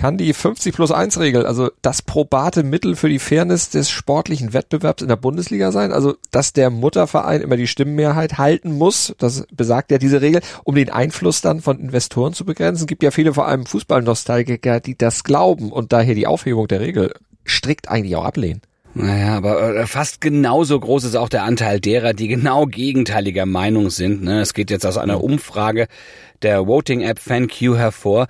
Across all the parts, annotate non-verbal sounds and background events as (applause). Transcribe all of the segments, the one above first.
Kann die 50 plus 1 Regel, also das probate Mittel für die Fairness des sportlichen Wettbewerbs in der Bundesliga sein? Also, dass der Mutterverein immer die Stimmenmehrheit halten muss, das besagt ja diese Regel, um den Einfluss dann von Investoren zu begrenzen. Gibt ja viele, vor allem Fußballnostalgiker, die das glauben und daher die Aufhebung der Regel strikt eigentlich auch ablehnen. Naja, aber äh, fast genauso groß ist auch der Anteil derer, die genau gegenteiliger Meinung sind. Ne? Es geht jetzt aus einer Umfrage der Voting-App FanQ hervor.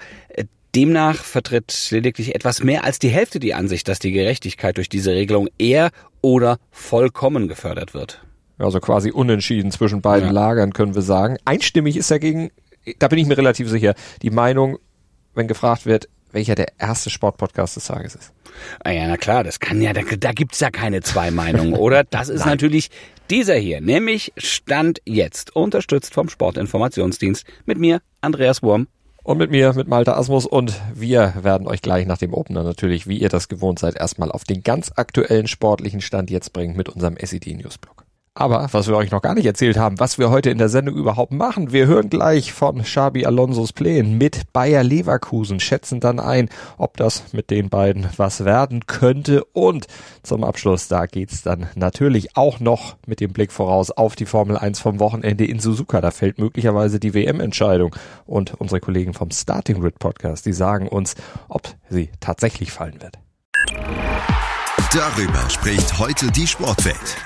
Demnach vertritt lediglich etwas mehr als die Hälfte die Ansicht, dass die Gerechtigkeit durch diese Regelung eher oder vollkommen gefördert wird. Also quasi unentschieden zwischen beiden Ja. Lagern, können wir sagen. Einstimmig ist dagegen, da bin ich mir relativ sicher, die Meinung, wenn gefragt wird, welcher der erste Sportpodcast des Tages ist. Ah ja, na klar, das kann ja, da, da gibt's ja keine zwei Meinungen, oder? (laughs) Das ist natürlich dieser hier, nämlich Stand jetzt, unterstützt vom Sportinformationsdienst mit mir, Andreas Wurm. Und mit mir, mit Malte Asmus und wir werden euch gleich nach dem Opener natürlich, wie ihr das gewohnt seid, erstmal auf den ganz aktuellen sportlichen Stand jetzt bringen mit unserem SED Newsblog. Aber was wir euch noch gar nicht erzählt haben, was wir heute in der Sendung überhaupt machen, wir hören gleich von Xabi Alonsos Plänen mit Bayer Leverkusen, schätzen dann ein, ob das mit den beiden was werden könnte und zum Abschluss, da geht's dann natürlich auch noch mit dem Blick voraus auf die Formel 1 vom Wochenende in Suzuka. Da fällt möglicherweise die WM-Entscheidung und unsere Kollegen vom Starting Grid Podcast, die sagen uns, ob sie tatsächlich fallen wird. Darüber spricht heute die Sportwelt.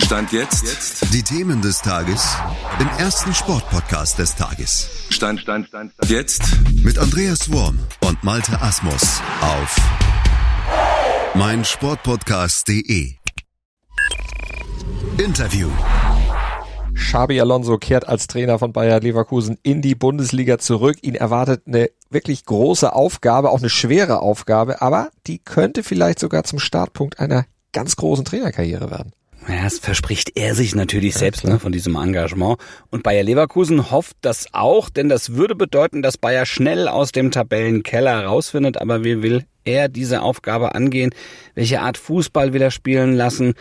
Stand jetzt. Die Themen des Tages im ersten Sportpodcast des Tages. Stand, Stand, Stand, Stand. Jetzt. Mit Andreas Worm und Malte Asmus auf meinsportpodcast.de. Interview. Xabi Alonso kehrt als Trainer von Bayer Leverkusen in die Bundesliga zurück. Ihn erwartet eine wirklich große Aufgabe, auch eine schwere Aufgabe, aber die könnte vielleicht sogar zum Startpunkt einer ganz großen Trainerkarriere werden. Ja, das verspricht er sich natürlich selbst ne, von diesem Engagement. Und Bayer Leverkusen hofft das auch, denn das würde bedeuten, dass Bayer schnell aus dem Tabellenkeller rausfindet. Aber wie will er diese Aufgabe angehen? Welche Art Fußball will er spielen lassen?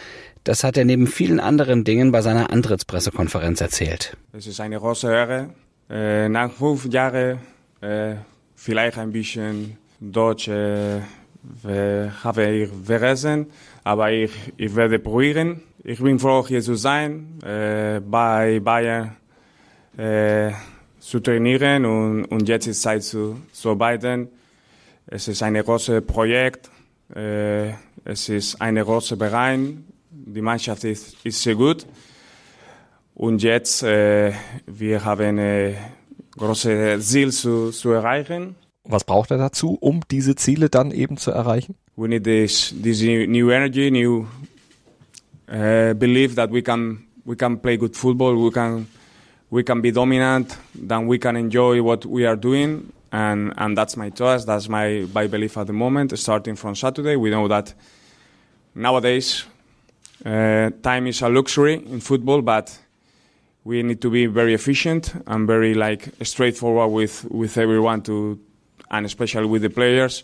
Das hat er neben vielen anderen Dingen bei seiner Antrittspressekonferenz erzählt. Es ist eine große Ehre. Äh, nach fünf Jahren äh, vielleicht ein bisschen Deutsch äh, habe ich vergessen, aber ich, ich werde probieren. Ich bin froh, hier zu sein, äh, bei Bayern äh, zu trainieren und, und jetzt ist Zeit zu, zu arbeiten. Es ist ein großes Projekt, äh, es ist ein großer Verein, die Mannschaft ist, ist sehr gut. Und jetzt, äh, wir haben äh, große Ziel zu, zu erreichen. Was braucht er dazu, um diese Ziele dann eben zu erreichen? We need this, this new, energy, new uh, belief that we can, we can play good football, we can, we can be dominant, then we can enjoy what we are doing. And, and that's my choice, that's my, my belief at the moment, starting from Saturday. We know that nowadays uh, time is a luxury in football, but we need to be very efficient and very like straightforward with, with everyone to, and especially with the players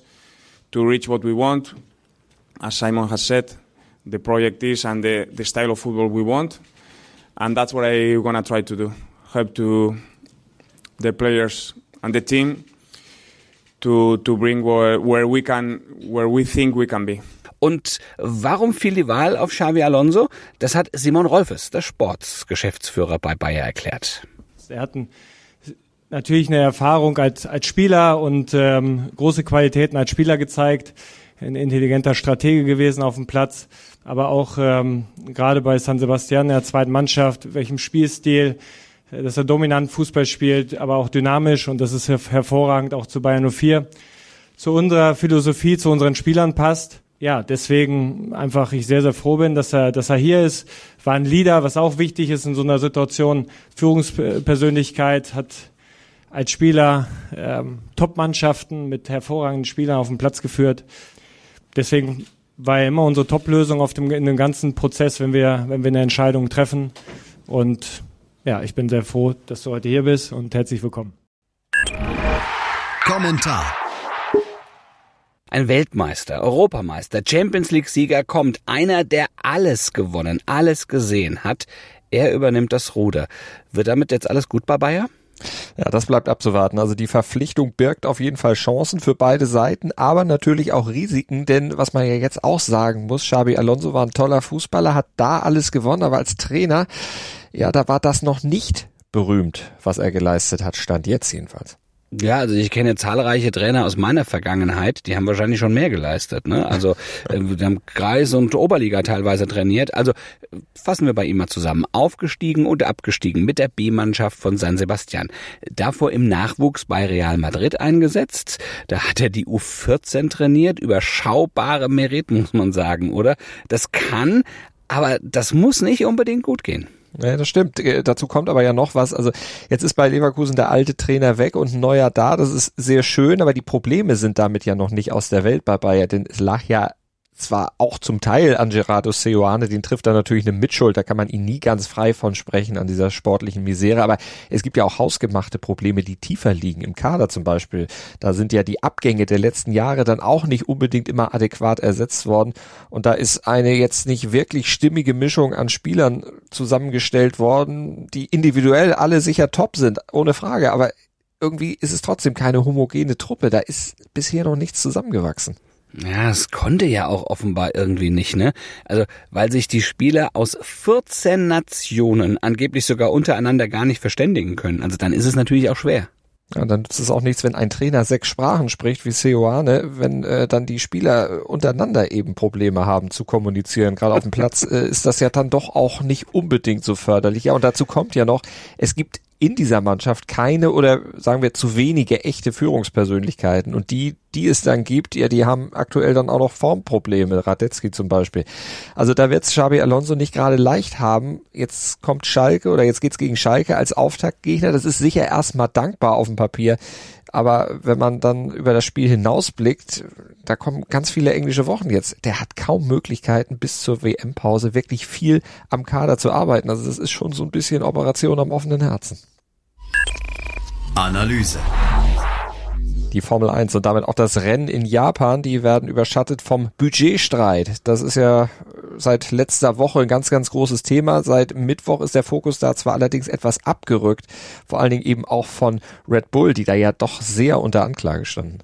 to reach what we want. As Simon has said, the project is and the, the style of football we want. And that's what I'm going to try to do. Help to the players and the team to, to bring where, where we can, where we think we can be. Und warum fiel die Wahl auf Xavi Alonso? Das hat Simon Rolfes, der Sportsgeschäftsführer bei Bayer, erklärt. Er hat ein, natürlich eine Erfahrung als, als Spieler und ähm, große Qualitäten als Spieler gezeigt, ein intelligenter Stratege gewesen auf dem Platz, aber auch ähm, gerade bei San Sebastian der zweiten Mannschaft, welchem Spielstil, äh, dass er dominant Fußball spielt, aber auch dynamisch und das ist her hervorragend auch zu Bayern 04, zu unserer Philosophie, zu unseren Spielern passt. Ja, deswegen einfach ich sehr, sehr froh bin, dass er, dass er hier ist. War ein Leader, was auch wichtig ist in so einer Situation. Führungspersönlichkeit hat als Spieler ähm, Top-Mannschaften mit hervorragenden Spielern auf den Platz geführt. Deswegen war er immer unsere Top-Lösung auf dem, in dem ganzen Prozess, wenn wir, wenn wir eine Entscheidung treffen. Und ja, ich bin sehr froh, dass du heute hier bist und herzlich willkommen. Kommentar. Ein Weltmeister, Europameister, Champions League-Sieger kommt, einer, der alles gewonnen, alles gesehen hat. Er übernimmt das Ruder. Wird damit jetzt alles gut bei Bayer? Ja, das bleibt abzuwarten. Also die Verpflichtung birgt auf jeden Fall Chancen für beide Seiten, aber natürlich auch Risiken, denn was man ja jetzt auch sagen muss, Xabi Alonso war ein toller Fußballer, hat da alles gewonnen, aber als Trainer, ja, da war das noch nicht berühmt, was er geleistet hat, stand jetzt jedenfalls. Ja, also ich kenne zahlreiche Trainer aus meiner Vergangenheit, die haben wahrscheinlich schon mehr geleistet. Ne? Also äh, die haben Kreis und Oberliga teilweise trainiert. Also fassen wir bei ihm mal zusammen. Aufgestiegen und abgestiegen mit der B-Mannschaft von San Sebastian. Davor im Nachwuchs bei Real Madrid eingesetzt. Da hat er die U14 trainiert. Überschaubare Merit, (laughs) muss man sagen, oder? Das kann, aber das muss nicht unbedingt gut gehen. Ja, das stimmt. Äh, dazu kommt aber ja noch was. Also jetzt ist bei Leverkusen der alte Trainer weg und ein neuer da. Das ist sehr schön, aber die Probleme sind damit ja noch nicht aus der Welt bei Bayern, denn es lag ja zwar auch zum Teil an Gerardo Seoane, den trifft er natürlich eine Mitschuld, da kann man ihn nie ganz frei von sprechen an dieser sportlichen Misere, aber es gibt ja auch hausgemachte Probleme, die tiefer liegen, im Kader zum Beispiel. Da sind ja die Abgänge der letzten Jahre dann auch nicht unbedingt immer adäquat ersetzt worden und da ist eine jetzt nicht wirklich stimmige Mischung an Spielern zusammengestellt worden, die individuell alle sicher top sind, ohne Frage, aber irgendwie ist es trotzdem keine homogene Truppe, da ist bisher noch nichts zusammengewachsen. Ja, es konnte ja auch offenbar irgendwie nicht, ne? Also, weil sich die Spieler aus 14 Nationen angeblich sogar untereinander gar nicht verständigen können. Also dann ist es natürlich auch schwer. Ja, dann nützt es auch nichts, wenn ein Trainer sechs Sprachen spricht wie Seoane, wenn äh, dann die Spieler untereinander eben Probleme haben zu kommunizieren. Gerade auf dem Platz äh, ist das ja dann doch auch nicht unbedingt so förderlich. Ja, und dazu kommt ja noch, es gibt in dieser Mannschaft keine oder sagen wir zu wenige echte Führungspersönlichkeiten. Und die, die es dann gibt, ja, die haben aktuell dann auch noch Formprobleme, Radetzky zum Beispiel. Also da wird es Xabi Alonso nicht gerade leicht haben. Jetzt kommt Schalke oder jetzt geht's gegen Schalke als Auftaktgegner. Das ist sicher erstmal dankbar auf dem Papier. Aber wenn man dann über das Spiel hinausblickt, da kommen ganz viele englische Wochen jetzt. Der hat kaum Möglichkeiten, bis zur WM-Pause wirklich viel am Kader zu arbeiten. Also das ist schon so ein bisschen Operation am offenen Herzen. Analyse. Die Formel 1 und damit auch das Rennen in Japan, die werden überschattet vom Budgetstreit. Das ist ja seit letzter Woche ein ganz, ganz großes Thema. Seit Mittwoch ist der Fokus da zwar allerdings etwas abgerückt, vor allen Dingen eben auch von Red Bull, die da ja doch sehr unter Anklage standen.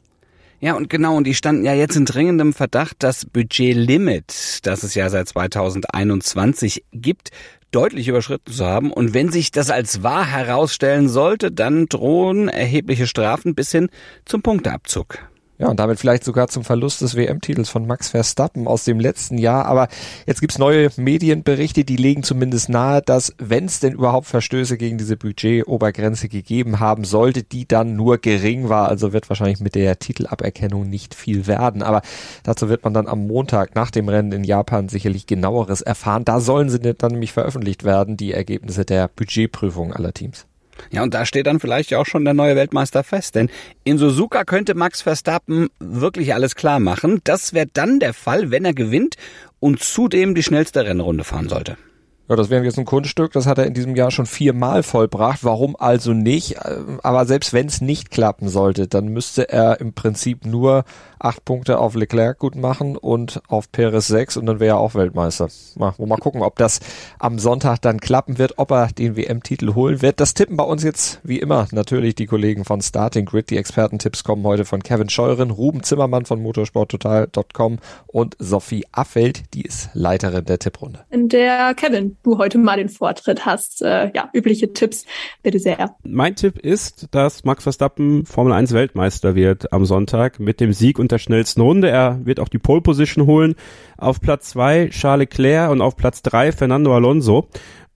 Ja, und genau, und die standen ja jetzt in dringendem Verdacht, das Budgetlimit, das es ja seit 2021 gibt, deutlich überschritten zu haben. Und wenn sich das als wahr herausstellen sollte, dann drohen erhebliche Strafen bis hin zum Punkteabzug. Ja, und damit vielleicht sogar zum Verlust des WM-Titels von Max Verstappen aus dem letzten Jahr. Aber jetzt gibt's neue Medienberichte, die legen zumindest nahe, dass, wenn es denn überhaupt Verstöße gegen diese Budget-Obergrenze gegeben haben sollte, die dann nur gering war. Also wird wahrscheinlich mit der Titelaberkennung nicht viel werden. Aber dazu wird man dann am Montag nach dem Rennen in Japan sicherlich genaueres erfahren. Da sollen sie dann nämlich veröffentlicht werden, die Ergebnisse der Budgetprüfung aller Teams. Ja, und da steht dann vielleicht auch schon der neue Weltmeister fest, denn in Suzuka könnte Max Verstappen wirklich alles klar machen. Das wäre dann der Fall, wenn er gewinnt und zudem die schnellste Rennrunde fahren sollte. Ja, das wäre jetzt ein Kunststück, das hat er in diesem Jahr schon viermal vollbracht. Warum also nicht? Aber selbst wenn es nicht klappen sollte, dann müsste er im Prinzip nur acht Punkte auf Leclerc gut machen und auf Perez sechs und dann wäre er auch Weltmeister. Mal, mal gucken, ob das am Sonntag dann klappen wird, ob er den WM-Titel holen wird. Das tippen bei uns jetzt wie immer natürlich die Kollegen von Starting Grid. Die Expertentipps kommen heute von Kevin Scheuren, Ruben Zimmermann von motorsporttotal.com und Sophie Affeld, die ist Leiterin der Tipprunde. In der Kevin du heute mal den Vortritt hast. Äh, ja, übliche Tipps, bitte sehr. Mein Tipp ist, dass Max Verstappen Formel 1 Weltmeister wird am Sonntag mit dem Sieg und der schnellsten Runde. Er wird auch die Pole Position holen. Auf Platz zwei Charles Leclerc und auf Platz drei Fernando Alonso.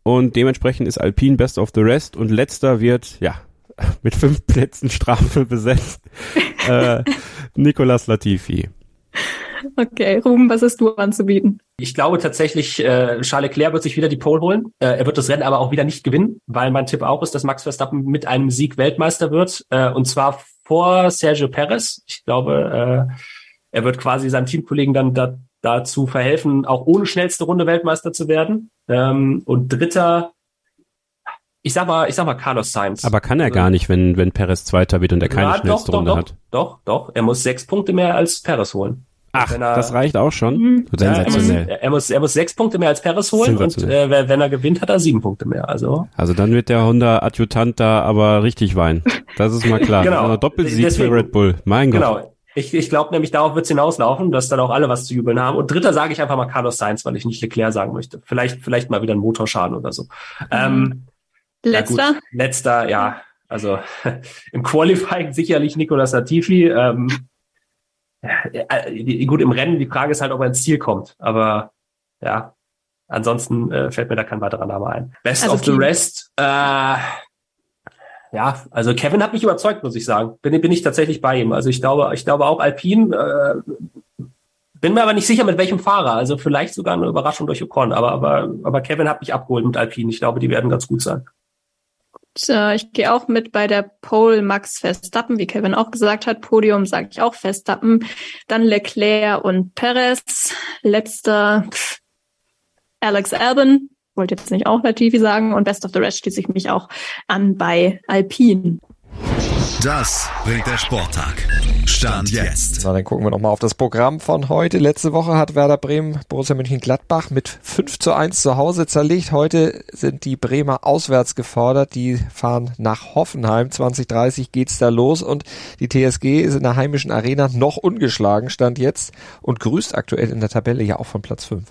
Und dementsprechend ist Alpine Best of the Rest und letzter wird, ja, (laughs) mit fünf Plätzen Strafe besetzt. äh, (laughs) Nicolas Latifi. Okay, Ruben, was hast du anzubieten? Ich glaube tatsächlich, äh, Charles Leclerc wird sich wieder die Pole holen. Äh, er wird das Rennen aber auch wieder nicht gewinnen, weil mein Tipp auch ist, dass Max Verstappen mit einem Sieg Weltmeister wird. Äh, und zwar vor Sergio Perez. Ich glaube, äh, er wird quasi seinem Teamkollegen dann da, dazu verhelfen, auch ohne schnellste Runde Weltmeister zu werden. Ähm, und dritter, ich sag mal, ich sag mal Carlos Sainz. Aber kann er also, gar nicht, wenn, wenn Perez Zweiter wird und er keine ja, schnellste doch, Runde doch, hat. Doch, doch, er muss sechs Punkte mehr als Perez holen. Ach, er, das reicht auch schon. Mhm. Sensationell. Ja, er, muss, er, muss, er muss sechs Punkte mehr als Perez holen und äh, wenn er gewinnt, hat er sieben Punkte mehr. Also, also dann wird der Honda Adjutant da aber richtig weinen. Das ist mal klar. (laughs) genau. Also Doppelsieg Deswegen, für Red Bull. Mein Gott. Genau. Ich, ich glaube nämlich, darauf wird es hinauslaufen, dass dann auch alle was zu jubeln haben. Und dritter sage ich einfach mal Carlos Sainz, weil ich nicht Leclerc sagen möchte. Vielleicht, vielleicht mal wieder ein Motorschaden oder so. Ähm, letzter? Ja letzter, ja. Also (laughs) im Qualifying sicherlich Nicolas Latifi. Ähm, äh, gut, im Rennen, die Frage ist halt, ob er ins Ziel kommt. Aber ja, ansonsten äh, fällt mir da kein weiterer Name ein. Best also of the rest, äh, ja, also Kevin hat mich überzeugt, muss ich sagen. Bin, bin ich tatsächlich bei ihm. Also ich glaube, ich glaube auch Alpine, äh, bin mir aber nicht sicher, mit welchem Fahrer. Also vielleicht sogar eine Überraschung durch Ocon. Aber, aber, aber Kevin hat mich abgeholt mit Alpine. Ich glaube, die werden ganz gut sein. Äh, ich gehe auch mit bei der Pole Max Verstappen, wie Kevin auch gesagt hat. Podium sage ich auch Verstappen. Dann Leclerc und Perez. Letzter Alex Albon. Wollte jetzt nicht auch Latifi sagen. Und Best of the Rest schließe ich mich auch an bei Alpine. Das bringt der Sporttag. Stand jetzt. Na, dann gucken wir nochmal auf das Programm von heute. Letzte Woche hat Werder Bremen Borussia Mönchengladbach mit 5 zu 1 zu Hause zerlegt. Heute sind die Bremer auswärts gefordert. Die fahren nach Hoffenheim. 2030 geht's da los und die TSG ist in der heimischen Arena noch ungeschlagen, stand jetzt und grüßt aktuell in der Tabelle ja auch von Platz 5.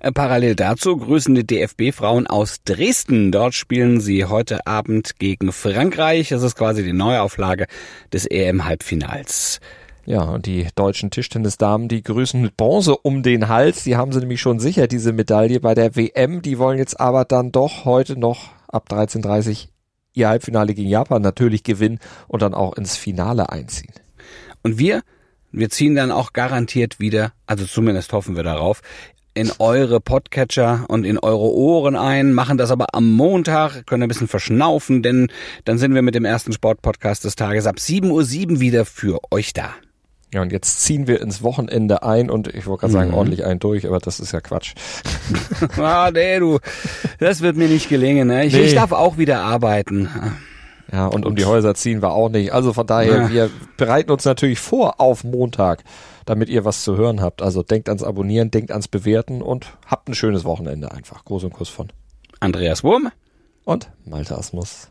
Äh, parallel dazu grüßen die DFB-Frauen aus Dresden. Dort spielen sie heute Abend gegen Frankreich. Das ist quasi die Neuauflage des EM-Halbfinals. Ja, und die deutschen Tischtennisdamen, die grüßen mit Bronze um den Hals. Die haben sie nämlich schon sicher, diese Medaille bei der WM. Die wollen jetzt aber dann doch heute noch ab 13.30 ihr Halbfinale gegen Japan natürlich gewinnen und dann auch ins Finale einziehen. Und wir wir ziehen dann auch garantiert wieder, also zumindest hoffen wir darauf, in eure Podcatcher und in eure Ohren ein, machen das aber am Montag, können ein bisschen verschnaufen, denn dann sind wir mit dem ersten Sportpodcast des Tages ab 7.07 Uhr wieder für euch da. Ja, und jetzt ziehen wir ins Wochenende ein und ich wollte gerade sagen, mhm. ordentlich ein durch, aber das ist ja Quatsch. (laughs) ah, nee, du, das wird mir nicht gelingen. Ne? Ich, nee. ich darf auch wieder arbeiten. Ja, und um die Häuser ziehen wir auch nicht. Also von daher, ja. wir bereiten uns natürlich vor auf Montag damit ihr was zu hören habt. Also denkt ans Abonnieren, denkt ans Bewerten und habt ein schönes Wochenende einfach. Groß und Kuss von Andreas Wurm und Malte Asmus.